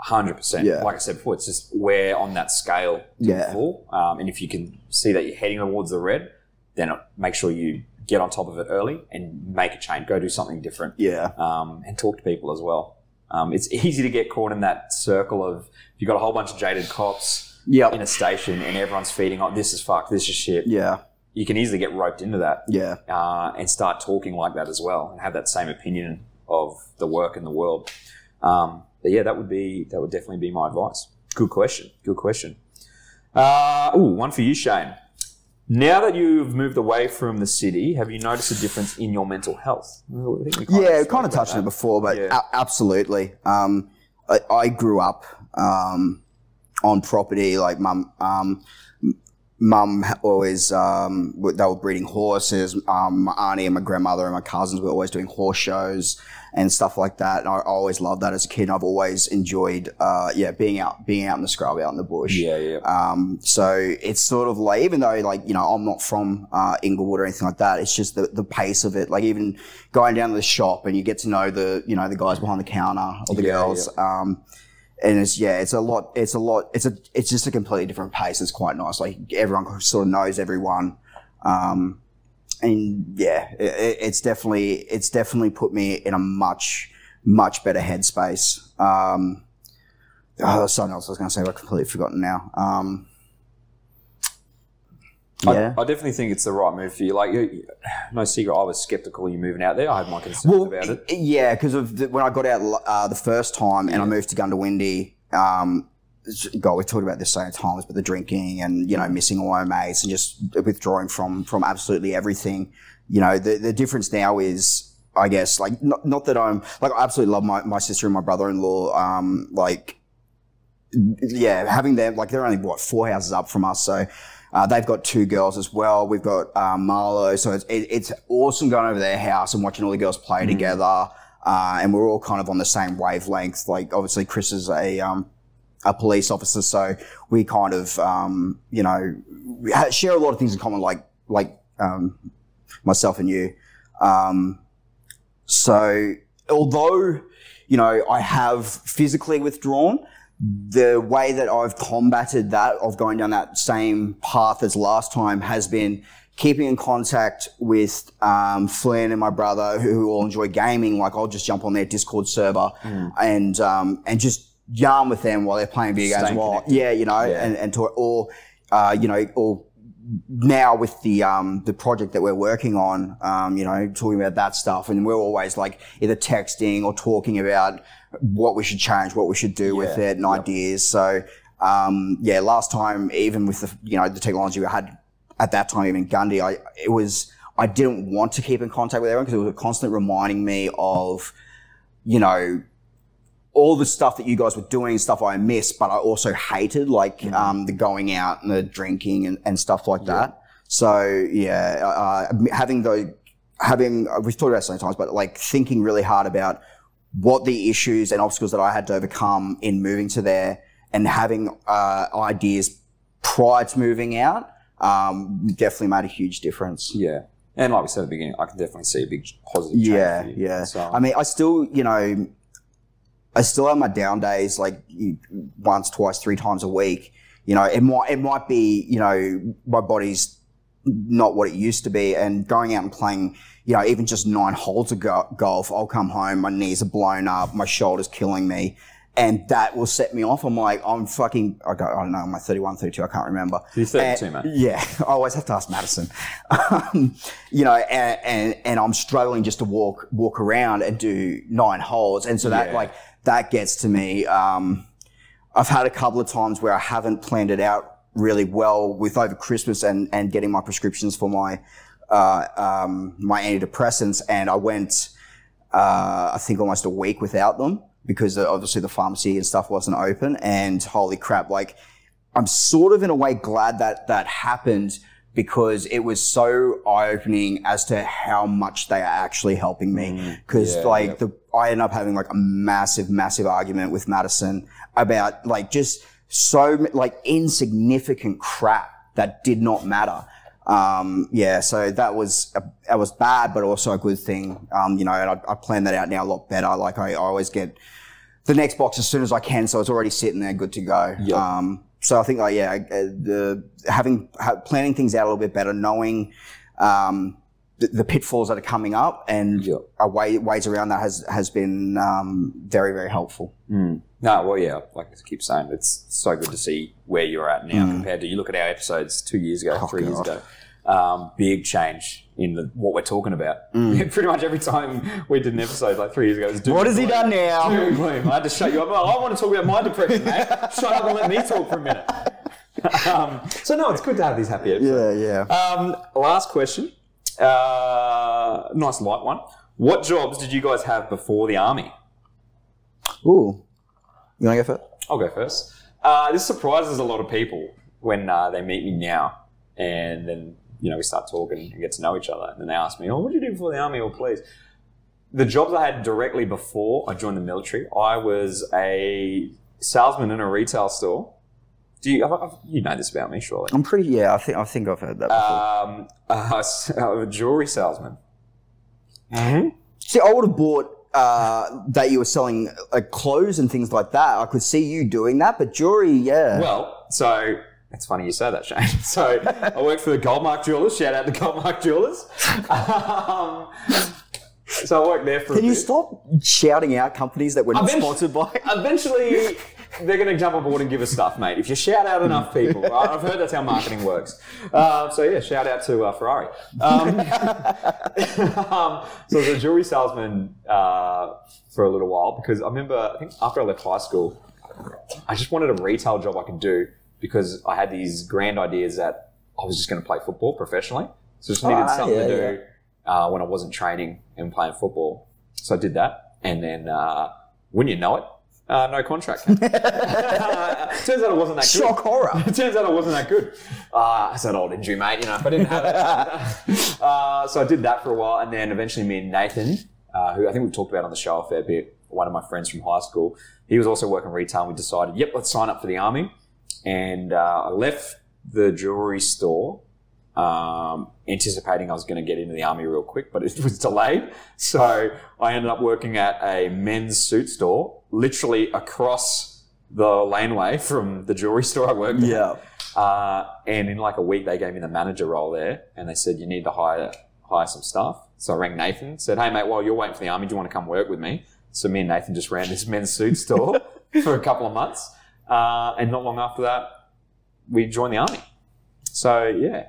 100%. Yeah. Like I said before, it's just where on that scale to Yeah. fall. Um, and if you can see that you're heading towards the red, then make sure you get on top of it early and make a change. Go do something different. Yeah, Um, and talk to people as well. Um, it's easy to get caught in that circle of if you've got a whole bunch of jaded cops Yep. in a station and everyone's feeding on this is fuck, this is shit. yeah, You can easily get roped into that yeah, uh, and start talking like that as well and have that same opinion of the work in the world. Um, but yeah, that would be that would definitely be my advice. Good question. Good question. Uh, ooh, one for you, Shane. Now that you've moved away from the city, have you noticed a difference in your mental health? Well, we yeah. spoke Kind of touched on it before, but Yeah. a- absolutely. Um, I, I grew up um, on property. Like mum, um, mum always um, they were breeding horses. Um, my auntie and my grandmother and my cousins were always doing horse shows and stuff like that. And I always loved that as a kid. And I've always enjoyed, uh, yeah, being out, being out in the scrub, out in the bush. Yeah, yeah. Um, so it's sort of like, even though like, you know, I'm not from, uh, Inglewood or anything like that, it's just the, the pace of it. Like even going down to the shop and you get to know the, you know, the guys behind the counter or the Yeah, girls. Um, and it's, yeah, it's a lot, it's a lot, it's a, it's just a completely different pace. It's quite nice. Like everyone sort of knows everyone. Um, and yeah, it, it- it's definitely, it's definitely put me in a much, much better headspace. Um, Oh, something else I was going to say, but I've completely forgotten now. Um, yeah. I, I definitely think it's the right move for you. Like, you, no secret, I was skeptical you moving out there. I had my concerns well, about it. yeah, because of the, when I got out uh, the first time and I moved to Goondiwindi, um, God, we've talked about this so many times, but the drinking and you know missing all my mates and just withdrawing from from absolutely everything. You know, the the difference now is, I guess, like not, not that I'm like I absolutely love my, my sister and my brother in law. Um, like, yeah, having them like they're only what four houses up from us, so. Uh, they've got two girls as well. We've got um, Marlo, so it's, it, it's awesome going over their house and watching all the girls play together. Uh, and we're all kind of on the same wavelength. Like obviously, Chris is a um, a police officer, so we kind of um, you know we share a lot of things in common, like like um, myself and you. Um, so although you know I have physically withdrawn, the way that I've combated that of going down that same path as last time has been keeping in contact with um, Flynn and my brother who all enjoy gaming. Like I'll just jump on their Discord server and um, and just yarn with them while they're playing video games. While yeah, you know, Yeah. and and or uh, you know, or now with the um, the project that we're working on, um, you know, talking about that stuff, and we're always like either texting or talking about what we should change, what we should do with it, and ideas. So um, yeah, last time, even with the you know the technology we had at that time, even Gundy, I it was I didn't want to keep in contact with everyone because it was constantly reminding me of you know all the stuff that you guys were doing, stuff I missed, but I also hated, like um, the going out and the drinking and, and stuff like that. So yeah, uh, having the having uh, we've talked about it so many times, but like thinking really hard about what the issues and obstacles that I had to overcome in moving to there, and having uh, ideas prior to moving out, um, definitely made a huge difference. Yeah. And like we said at the beginning, I can definitely see a big positive change Yeah, you. yeah. So, I mean, I still, you know, I still have my down days, like once, twice, three times a week. You know, it might, it might be, you know, my body's not what it used to be, and going out and playing, you know, even just nine holes of go- golf, I'll come home, my knees are blown up, my shoulders killing me. And that will set me off. I'm like, I'm fucking, I, go, I don't know, am I 31, 32? I can't remember. You're 32, And- man. yeah, I always have to ask Madison. Um, you know, and, and and I'm struggling just to walk walk around and do nine holes, and so that Yeah. like that gets to me. Um, I've had a couple of times where I haven't planned it out really well with over Christmas and and getting my prescriptions for my uh, um, my antidepressants, and I went uh, I think almost a week without them because uh, obviously the pharmacy and stuff wasn't open. And holy crap, like I'm sort of in a way glad that that happened because it was so eye opening as to how much they are actually helping me. Because Mm, Yeah, like yeah. the I ended up having like a massive, massive argument with Madison about like just so like insignificant crap that did not matter. Um, yeah, so that was a, that was bad, but also a good thing. Um, you know, and I, I plan that out now a lot better. Like I, I always get the next box as soon as I can, so it's already sitting there, good to go. Yep. Um, so I think like yeah, uh, the having ha, planning things out a little bit better, knowing um, the, the pitfalls that are coming up, and Yep. a way ways around that has has been um, very very helpful. No, well, yeah, like I keep saying, it's so good to see where you're at now compared to you look at our episodes two years ago, three years ago. Um, big change in the, what we're talking about. Pretty much every time we did an episode like three years ago, it was doom What has he done now? Doom gloom. I had to shut you up. Oh, I want to talk about my depression, mate. Shut up and let me talk for a minute. um, so no, it's good to have these happy episodes. Yeah, yeah. Um, last question. Uh, nice light one. What jobs did you guys have before the army? Ooh, you want to go first? I'll go first. Uh, this surprises a lot of people when uh, they meet me now, and then you know we start talking and get to know each other, and then they ask me, "Oh, what did you do before the army?" Or please, the jobs I had directly before I joined the military, I was a salesman in a retail store. Do you? You know this about me, surely. I'm pretty. Yeah, I think I think I've heard that before. Um, uh, a jewelry salesman. Mm-hmm. See, I would have bought uh, that you were selling uh, clothes and things like that. I could see you doing that, but jewelry, yeah. Well, so it's funny you say that, Shane. So I worked for the Goldmark Jewelers. Shout out to Goldmark Jewelers. Um, so I worked there for. a Can you bit. stop shouting out companies that we're not sponsored by? Eventually, they're going to jump on board and give us stuff, mate. If you shout out enough people, right? I've heard that's how marketing works. Uh, so yeah, shout out to uh, Ferrari. Um, um, so I was a jewelry salesman uh, for a little while because I remember I think after I left high school, I just wanted a retail job I could do because I had these grand ideas that I was just going to play football professionally. So just needed Ah, something yeah, to do uh, when I wasn't training and playing football. So I did that, and then uh, wouldn't you know it, uh, no contract. Turns out it wasn't that good. Shock horror. It turns out I wasn't that good. Uh, it's that old injury, mate. You know, if I didn't have it. uh, so I did that for a while, and then eventually me and Nathan, uh, who I think we've talked about on the show a fair bit, one of my friends from high school, he was also working retail, and we decided, yep, let's sign up for the army. And uh, I left the jewelry store um, anticipating I was going to get into the army real quick, but it was delayed. So I ended up working at a men's suit store, literally across the laneway from the jewelry store I worked Yeah. at. Uh, and in like a week, they gave me the manager role there, and they said you need to hire hire some staff. So I rang Nathan, said, "Hey mate, while you're waiting for the army, do you want to come work with me?" So me and Nathan just ran this men's suit store for a couple of months, uh, and not long after that, we joined the army. So yeah,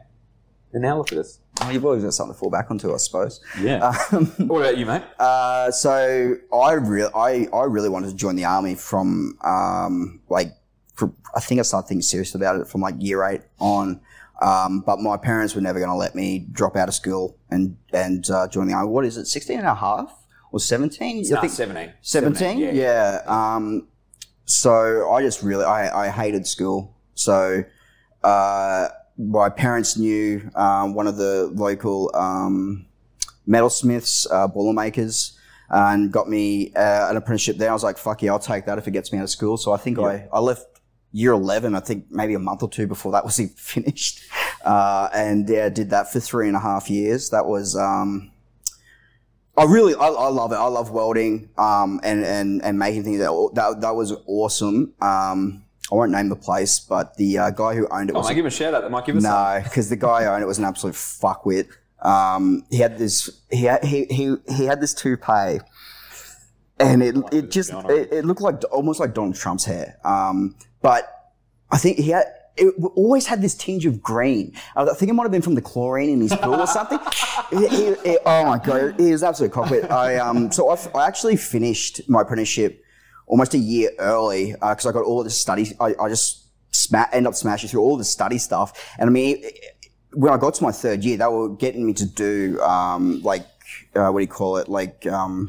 and now look at us. Oh, you've always got something to fall back onto, I suppose. Yeah. Um, what about you, mate? Uh, so I really, I, I really wanted to join the army from um, like, for, I think I started thinking serious about it from like year eight on. Um, but my parents were never going to let me drop out of school and and uh, join the army. What is it, 16 and a half or 17? Nah, 17. 17? yeah. Yeah. Um, so I just really, I, I hated school. So uh, my parents knew um, one of the local um, metalsmiths, uh, boilermakers, and got me uh, an apprenticeship there. I was like, fuck yeah, I'll take that if it gets me out of school. So I think I, I left year 11, I think maybe a month or two before that was even finished. Uh, and yeah, did that for three and a half years. That was, um, I really, I, I love it. I love welding, um, and, and, and making things. That, that, that was awesome. Um, I won't name the place, but the uh, guy who owned it Oh, was give him a shout out. That might give us no, because the guy who owned it was an absolute fuckwit. Um, he had this, he had, he, he, he had this toupee, and it it just it, it looked like almost like Donald Trump's hair. Um, but I think he had. It always had this tinge of green. I think it might have been from the chlorine in his pool or something. He- he- he- oh my god, he was absolute cockpit. I um, so I, I actually finished my apprenticeship almost a year early because I got all of the study. I, I just sma- end up smashing through all the study stuff. And I mean, when I got to my third year, they were getting me to do um, like uh, what do you call it, like. Um,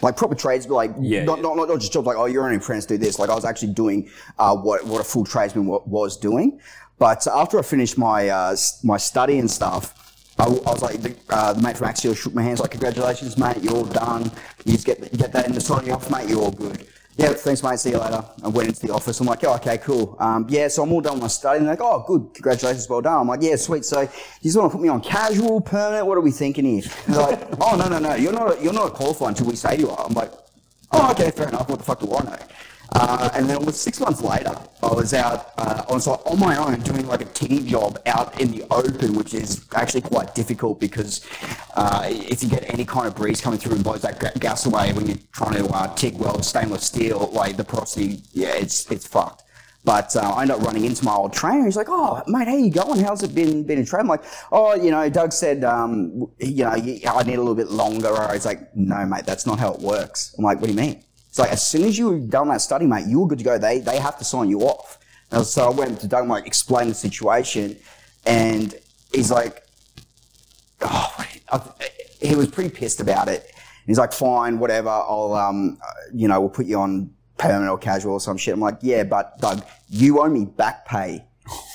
like proper trades, but like Yeah, not, yeah. Not, not not just jobs like oh you're an apprentice, do this. Like I was actually doing uh, what what a full tradesman wa- was doing. But after I finished my uh, my study and stuff, I, I was like the, uh, the mate from Axial shook my hands like congratulations mate, you're all done. You just get get that in the signing off, mate. You're all good. yeah, thanks, mate. See you later. I went into the office. I'm like, oh, okay, cool. Um, yeah, so I'm all done with my study. And they're like, oh, good. Congratulations. Well done. I'm like, yeah, sweet. So you just want to put me on casual, permanent? What are we thinking here? They're like, oh, no, no, no. You're not, you're not a qualified until we say you are. I'm like, oh, okay, fair enough. What the fuck do I know? Uh, and then it was six months later, I was out uh, on, so on my own doing like a tinny job out in the open, which is actually quite difficult because uh, if you get any kind of breeze coming through and blows that ga- gas away when you're trying to uh, TIG weld stainless steel, like the porosity, yeah, it's it's fucked. But uh, I ended up running into my old trainer. He's like, "Oh, mate, how you going? How's it been been in training?" I'm like, "Oh, you know, Doug said, um, you know, I need a little bit longer." Or he's like, "No, mate, that's not how it works." I'm like, "What do you mean?" It's like as soon as you've done that study, mate, you're good to go. They they have to sign you off. And so I went to Doug, like, explain the situation, and he's like, "Oh, he was pretty pissed about it." He's like, "Fine, whatever. I'll um, you know, we'll put you on permanent or casual or some shit." I'm like, "Yeah, but Doug, you owe me back pay."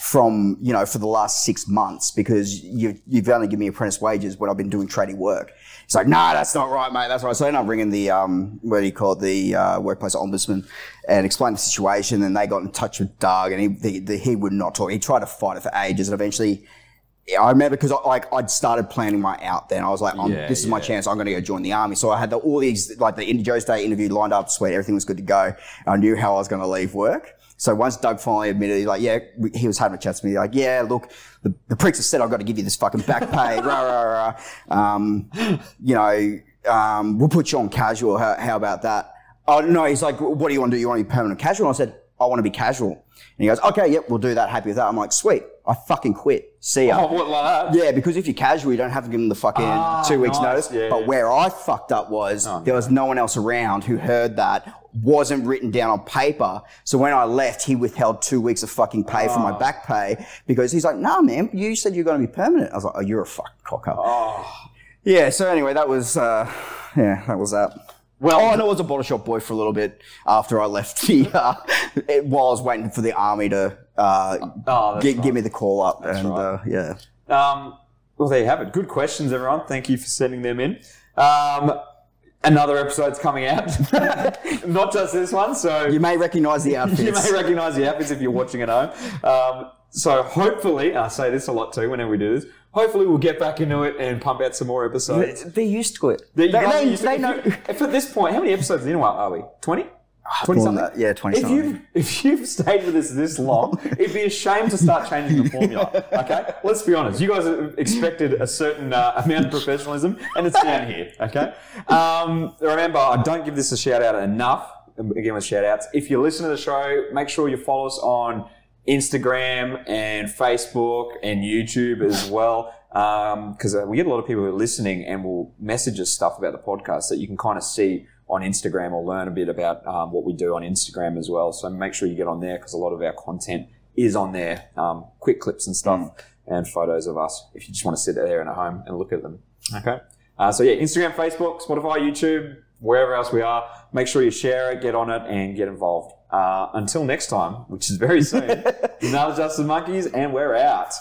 From you know for the last six months because you you've only given me apprentice wages when I've been doing trading work. He's like, nah, that's not right, mate. That's right. So I ended up ringing the um, what do you call it, the uh, workplace ombudsman, and explained the situation. And they got in touch with Doug, and he the, the, he would not talk. He tried to fight it for ages, and eventually, I remember because like I'd started planning my out. Then I was like, I'm, Yeah, this is my chance. I'm going to go join the army. So I had the, all these like the Joe's Day interview lined up, sweet, everything was good to go. I knew how I was going to leave work. So once Doug finally admitted, he's like, yeah, he was having a chat to me, like, yeah, look, the, the pricks have said I've got to give you this fucking back pay, rah, rah, rah. Um, you know, um, we'll put you on casual. How, how about that? Oh, no, he's like, what do you want to do? You want to be permanent casual? And I said, I want to be casual. And he goes, okay, yep, we'll do that. Happy with that. I'm like, sweet. I fucking quit. See ya. Oh, what like that? Yeah, because if you're casual, you don't have to give them the fucking Ah, two weeks nice. notice. Yeah, but yeah. where I fucked up was Oh, there was no one else around who heard that, wasn't written down on paper. So when I left, he withheld two weeks of fucking pay from Oh. my back pay because he's like, nah, man, you said you're going to be permanent. I was like, oh, you're a fucking cocker. Oh. Yeah, so anyway, that was, uh, yeah, that was that. Well- oh, and I was a bottle shop boy for a little bit after I left the, uh, while I was waiting for the army to, uh, Oh, that's gi- right. give me the call up. and, right. uh, yeah. Um, well, there you have it. Good questions, everyone. Thank you for sending them in. Um, another episode's coming out. Not just this one. So You may recognize the outfits. you may recognize the outfits if you're watching at home. Um, so hopefully, I say this a lot too whenever we do this, hopefully we'll get back into it and pump out some more episodes. They're used to it. They, They, they, if, they know. if at this point, how many episodes in a while are we? 20? 20 More something? that. Yeah, 20 If something. you've, if you've stayed with us this long, it'd be a shame to start changing the formula. Okay? Let's be honest. You guys expected a certain uh, amount of professionalism, and it's down here. Okay? Um, remember, I don't give this a shout out enough. Again, with shout outs. If you listen to the show, make sure you follow us on Instagram and Facebook and YouTube as well. Because uh, we get a lot of people who are listening and will message us stuff about the podcast that you can kind of see on Instagram or learn a bit about um, what we do on Instagram as well. So make sure you get on there because a lot of our content is on there. Um, quick clips and stuff and photos of us if you just want to sit there and at home and look at them. Okay. Uh, so yeah, Instagram, Facebook, Spotify, YouTube, wherever else we are. Make sure you share it, get on it, and get involved. Uh, until next time, which is very soon. another Justin Monkeys, and we're out.